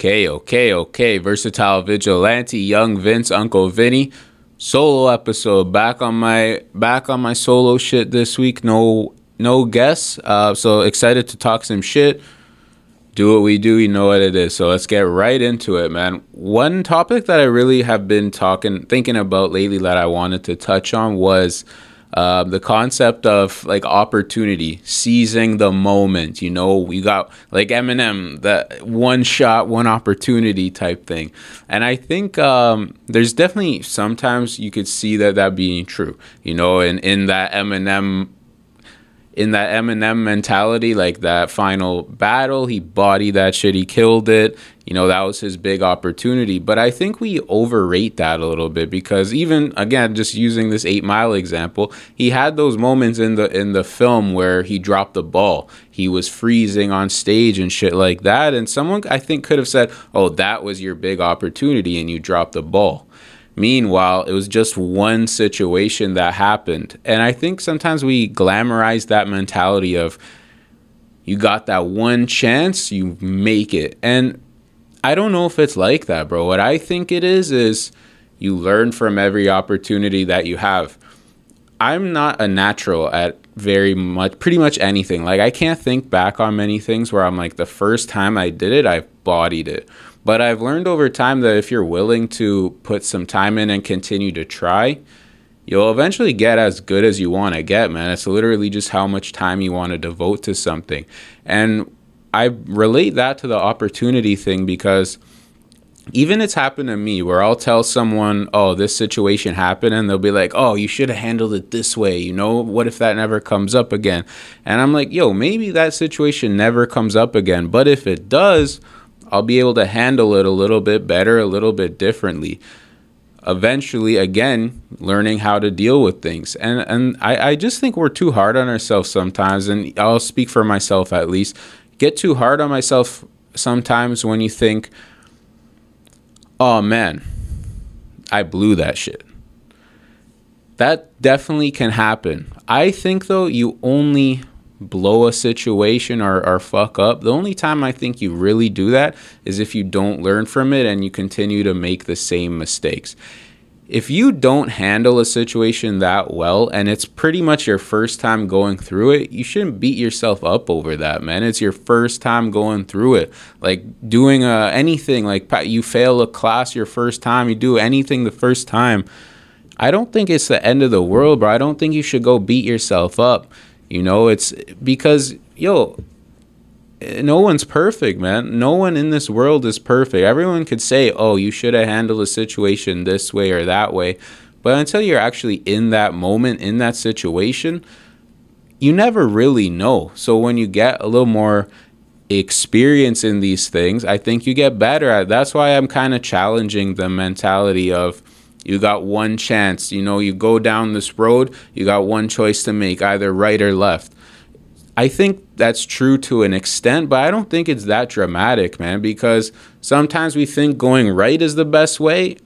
Okay, okay, okay. Versatile vigilante, young Vince, Uncle Vinny. Solo episode back on my back on my solo shit this week. No no guests. Uh, so excited to talk some shit. Do what we do, you know what it is. So let's get right into it, man. One topic that I really have been talking thinking about lately that I wanted to touch on was uh, the concept of like opportunity, seizing the moment. You know, we got like Eminem, that one shot, one opportunity type thing. And I think um, there's definitely sometimes you could see that that being true. You know, in in that Eminem in that Eminem mentality, like that final battle, he bodied that shit, he killed it. You know, that was his big opportunity. But I think we overrate that a little bit because even again, just using this eight mile example, he had those moments in the in the film where he dropped the ball. He was freezing on stage and shit like that. And someone I think could have said, Oh, that was your big opportunity and you dropped the ball. Meanwhile, it was just one situation that happened. And I think sometimes we glamorize that mentality of you got that one chance, you make it. And I don't know if it's like that, bro. What I think it is is you learn from every opportunity that you have. I'm not a natural at very much pretty much anything. Like I can't think back on many things where I'm like the first time I did it, I bodied it. But I've learned over time that if you're willing to put some time in and continue to try, you'll eventually get as good as you want to get, man. It's literally just how much time you want to devote to something. And I relate that to the opportunity thing because even it's happened to me where I'll tell someone, oh, this situation happened, and they'll be like, oh, you should have handled it this way. You know, what if that never comes up again? And I'm like, yo, maybe that situation never comes up again. But if it does, I'll be able to handle it a little bit better, a little bit differently. Eventually, again, learning how to deal with things. And and I, I just think we're too hard on ourselves sometimes. And I'll speak for myself at least. Get too hard on myself sometimes when you think, oh man, I blew that shit. That definitely can happen. I think though, you only blow a situation or, or fuck up. The only time I think you really do that is if you don't learn from it and you continue to make the same mistakes. If you don't handle a situation that well and it's pretty much your first time going through it, you shouldn't beat yourself up over that, man. It's your first time going through it. Like doing uh, anything, like you fail a class your first time, you do anything the first time. I don't think it's the end of the world, bro. I don't think you should go beat yourself up you know, it's because, yo, no one's perfect, man. No one in this world is perfect. Everyone could say, oh, you should have handled a situation this way or that way. But until you're actually in that moment, in that situation, you never really know. So when you get a little more experience in these things, I think you get better at. It. That's why I'm kind of challenging the mentality of you got one chance. You know, you go down this road, you got one choice to make, either right or left. I think that's true to an extent, but I don't think it's that dramatic, man, because sometimes we think going right is the best way.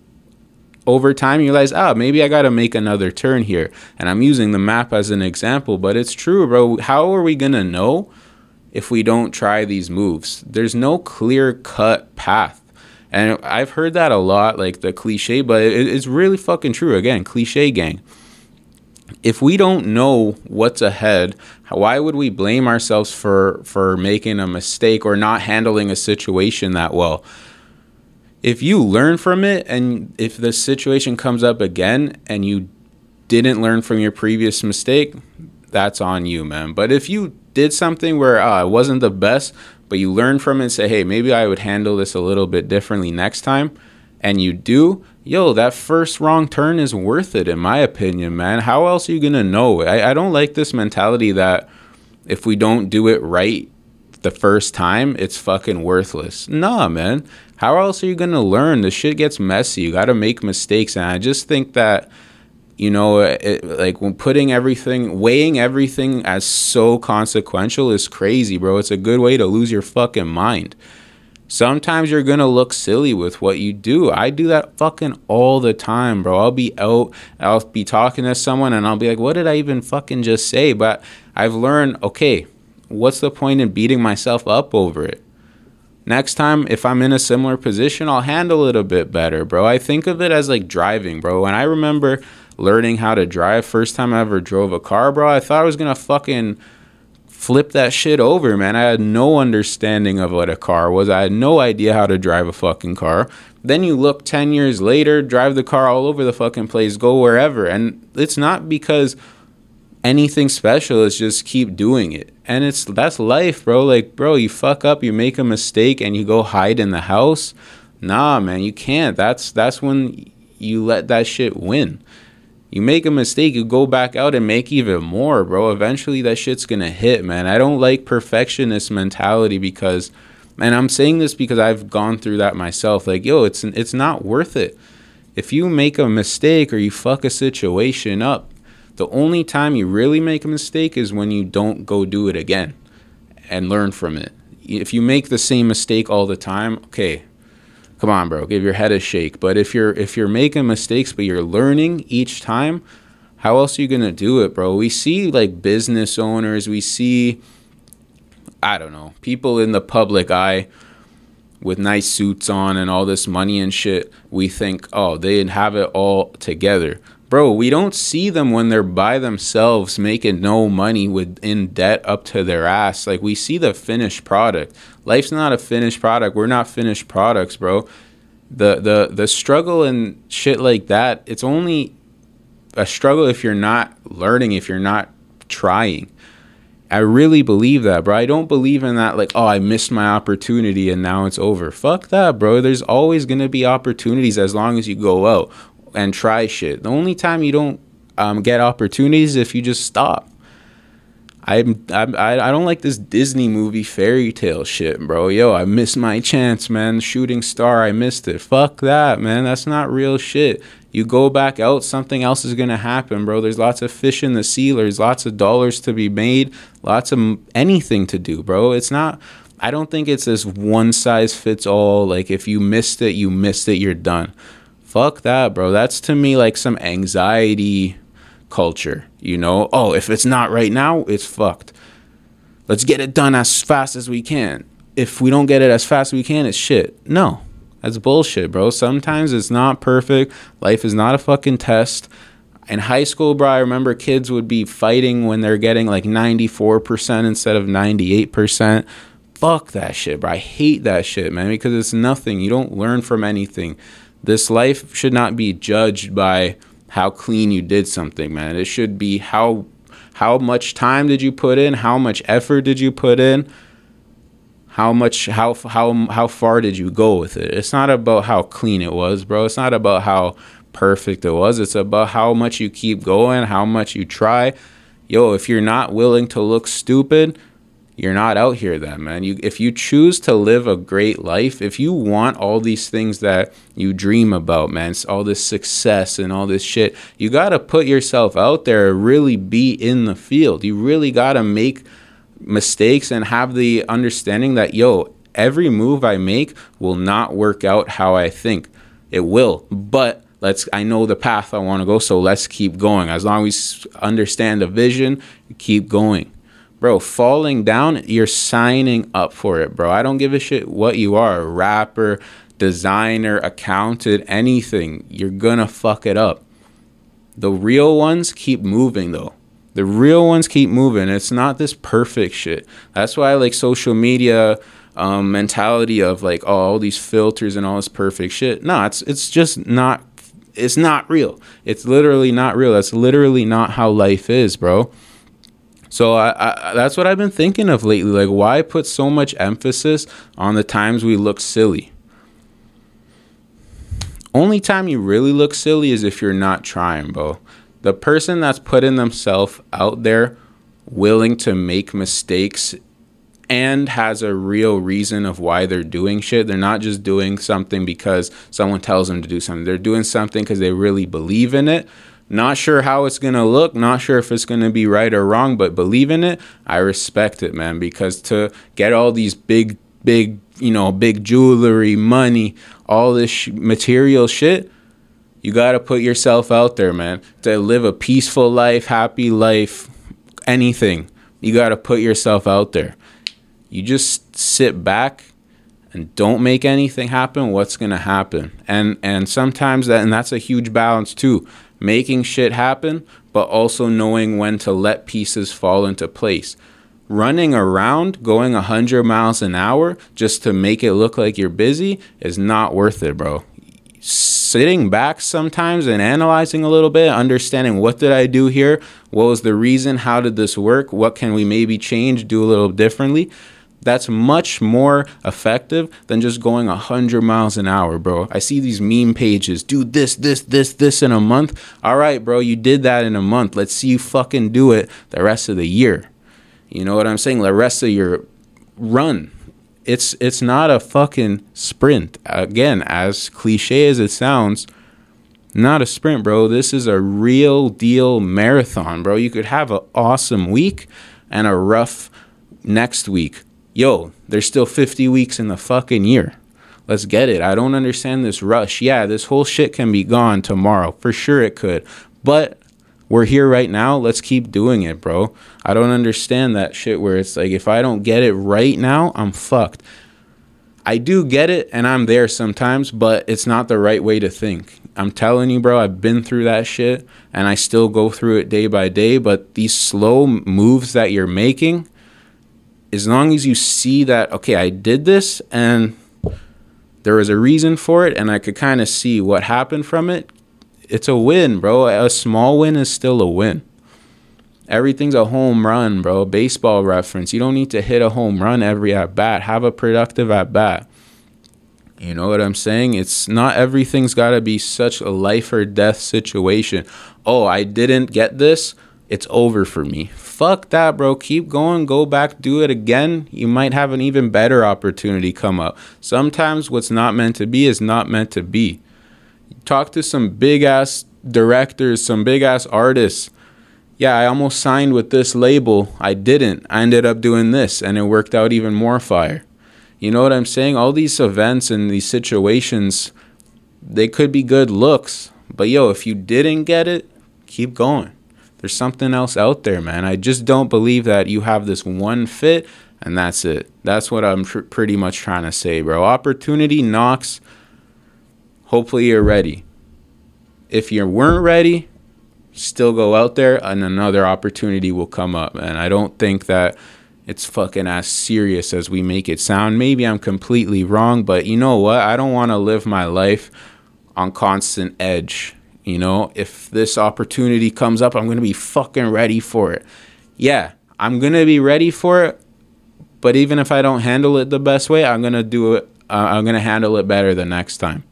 Over time, you realize, ah, maybe I got to make another turn here. And I'm using the map as an example, but it's true, bro. How are we going to know if we don't try these moves? There's no clear cut path and I've heard that a lot, like the cliche, but it, it's really fucking true. Again, cliche gang. If we don't know what's ahead, why would we blame ourselves for for making a mistake or not handling a situation that well? If you learn from it and if the situation comes up again and you didn't learn from your previous mistake, that's on you, man. But if you did something where uh, it wasn't the best, but you learn from it and say, hey, maybe I would handle this a little bit differently next time, and you do, yo, that first wrong turn is worth it, in my opinion, man. How else are you gonna know? I, I don't like this mentality that if we don't do it right the first time, it's fucking worthless. Nah, man. How else are you gonna learn? The shit gets messy. You gotta make mistakes, and I just think that you know uh, it, like when putting everything weighing everything as so consequential is crazy bro. It's a good way to lose your fucking mind. Sometimes you're gonna look silly with what you do. I do that fucking all the time bro. I'll be out i'll be talking to someone and i'll be like what did i even fucking just say? But i've learned okay what's the point in beating myself up over it? Next time if I'm in a similar position, I'll handle it a bit better, bro. I think of it as like driving, bro. and I remember learning how to drive, first time I ever drove a car, bro, I thought I was gonna fucking flip that shit over, man. I had no understanding of what a car was. I had no idea how to drive a fucking car. Then you look 10 years later, drive the car all over the fucking place, go wherever. And it's not because anything special, it's just keep doing it. And it's that's life, bro. Like, bro, you fuck up, you make a mistake and you go hide in the house. Nah, man, you can't. That's that's when you let that shit win you make a mistake, you go back out and make even more, bro. Eventually that shit's gonna hit, man. I don't like perfectionist mentality because and I'm saying this because I've gone through that myself. Like, yo, it's it's not worth it. If you make a mistake or you fuck a situation up, the only time you really make a mistake is when you don't go do it again and learn from it. If you make the same mistake all the time, okay, come on, bro, give your head a shake. But if you're if you're making mistakes but you're learning each time, how else are you gonna do it, bro? We see like business owners, we see I don't know, people in the public eye with nice suits on and all this money and shit. We think, oh, they have it all together. Bro, we don't see them when they're by themselves making no money with in debt up to their ass. Like we see the finished product. Life's not a finished product. We're not finished products, bro. The the the struggle and shit like that, it's only a struggle if you're not learning, if you're not trying. I really believe that, bro. I don't believe in that, like, oh, I missed my opportunity and now it's over. Fuck that, bro. There's always going to be opportunities as long as you go out and try shit. The only time you don't um, get opportunities is if you just stop. I'm, I'm I don't like this Disney movie fairy tale shit, bro. Yo, I missed my chance, man. Shooting star, I missed it. Fuck that, man. That's not real shit. You go back out, something else is gonna happen, bro. There's lots of fish in the sea. There's lots of dollars to be made. Lots of anything to do, bro. It's not. I don't think it's this one size fits all. Like if you missed it, you missed it. You're done. Fuck that, bro. That's to me like some anxiety culture, you know? Oh, if it's not right now, it's fucked. Let's get it done as fast as we can. If we don't get it as fast as we can, it's shit. No. That's bullshit, bro. Sometimes it's not perfect. Life is not a fucking test. In high school, bro, I remember kids would be fighting when they're getting like 94% instead of 98%. Fuck that shit, bro. I hate that shit, man, because it's nothing. You don't learn from anything. This life should not be judged by how clean you did something, man. It should be how how much time did you put in? How much effort did you put in? How much how how how far did you go with it? It's not about how clean it was, bro. It's not about how perfect it was. It's about how much you keep going, how much you try. Yo, if you're not willing to look stupid, you're not out here then man. You if you choose to live a great life if you want all these things that you dream about man all this success and all this shit you got to put yourself out there really be in the field. You really got to make mistakes and have the understanding that yo every move i make will not work out how i think. It will but let's i know the path i want to go so let's keep going. As long as we understand the vision keep going bro, falling down, you're signing up for it, bro. I don't give a shit what you are a rapper, designer, accountant, anything. You're gonna fuck it up. The real ones keep moving, though. The real ones keep moving. It's not this perfect shit. That's why I like social media um, mentality of like oh, all these filters and all this perfect shit. No, it's it's just not. It's not real. It's literally not real. That's literally not how life is, bro. So I, I, that's what I've been thinking of lately. Like, why put so much emphasis on the times we look silly? Only time you really look silly is if you're not trying, bro. The person that's putting themselves out there, willing to make mistakes, and has a real reason of why they're doing shit. They're not just doing something because someone tells them to do something. They're doing something because they really believe in it not sure how it's going to look, not sure if it's going to be right or wrong, but believe in it. I respect it, man, because to get all these big, big, you know, big jewelry, money, all this sh- material shit, you got to put yourself out there, man. To live a peaceful life, happy life, anything, you got to put yourself out there. You just sit back and don't make anything happen, what's gonna happen? And and sometimes that and that's a huge balance too. Making shit happen, but also knowing when to let pieces fall into place. Running around, going 100 miles an hour just to make it look like you're busy is not worth it, bro. Sitting back sometimes and analyzing a little bit, understanding what did I do here? What was the reason? How did this work? What can we maybe change, do a little differently? That's much more effective than just going 100 miles an hour, bro. I see these meme pages, do this, this, this, this in a month. All right, bro, you did that in a month. Let's see you fucking do it the rest of the year. You know what I'm saying? The rest of your run. It's it's not a fucking sprint. Again, as cliche as it sounds, not a sprint, bro. This is a real deal marathon, bro. You could have an awesome week and a rough next week yo, there's still 50 weeks in the fucking year. Let's get it. I don't understand this rush. Yeah, this whole shit can be gone tomorrow. For sure it could. But we're here right now. Let's keep doing it, bro. I don't understand that shit where it's like if I don't get it right now, I'm fucked. I do get it and I'm there sometimes, but it's not the right way to think. I'm telling you, bro, I've been through that shit and I still go through it day by day, but these slow moves that you're making, as long as you see that, okay, I did this and there was a reason for it and I could kind of see what happened from it, it's a win, bro. A small win is still a win. Everything's a home run, bro. Baseball reference. You don't need to hit a home run every at bat. Have a productive at bat. You know what I'm saying? It's not everything's got to be such a life or death situation. Oh, I didn't get this it's over for me. Fuck that, bro. Keep going, go back, do it again. You might have an even better opportunity come up. Sometimes what's not meant to be is not meant to be. Talk to some big ass directors, some big ass artists. Yeah, I almost signed with this label. I didn't. I ended up doing this and it worked out even more fire. You know what I'm saying? All these events and these situations, they could be good looks. But yo, if you didn't get it, keep going. There's something else out there, man. I just don't believe that you have this one fit and that's it. That's what I'm pretty much trying to say, bro. Opportunity knocks. Hopefully you're ready. If you weren't ready, still go out there and another opportunity will come up. And I don't think that it's fucking as serious as we make it sound. Maybe I'm completely wrong, but you know what? I don't want to live my life on constant edge. You know, if this opportunity comes up, I'm going to be fucking ready for it. Yeah, I'm going to be ready for it. But even if I don't handle it the best way, I'm going to do it uh, I'm going to handle it better the next time.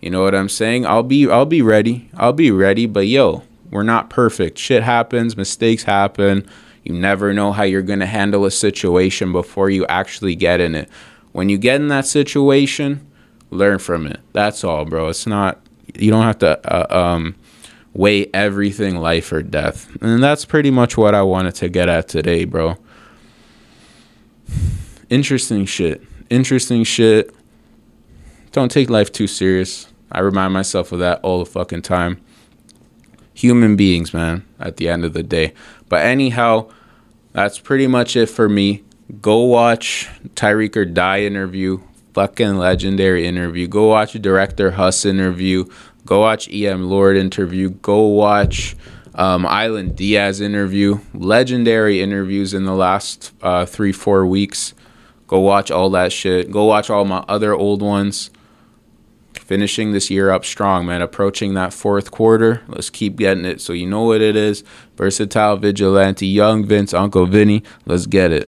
You know what I'm saying? I'll be I'll be ready. I'll be ready, but yo, we're not perfect. Shit happens, mistakes happen. You never know how you're going to handle a situation before you actually get in it. When you get in that situation, learn from it. That's all, bro. It's not you don't have to uh, um, weigh everything life or death. And that's pretty much what I wanted to get at today, bro. Interesting shit. Interesting shit. Don't take life too serious. I remind myself of that all the fucking time. Human beings, man, at the end of the day. But anyhow, that's pretty much it for me. Go watch Tyreek or Die interview fucking legendary interview. Go watch director Huss interview. Go watch EM Lord interview. Go watch um, Island Diaz interview. Legendary interviews in the last uh, three four weeks. Go watch all that shit. Go watch all my other old ones. Finishing this year up strong, man. Approaching that fourth quarter. Let's keep getting it. So you know what it is. Versatile Vigilante, Young Vince, Uncle Vinny. Let's get it.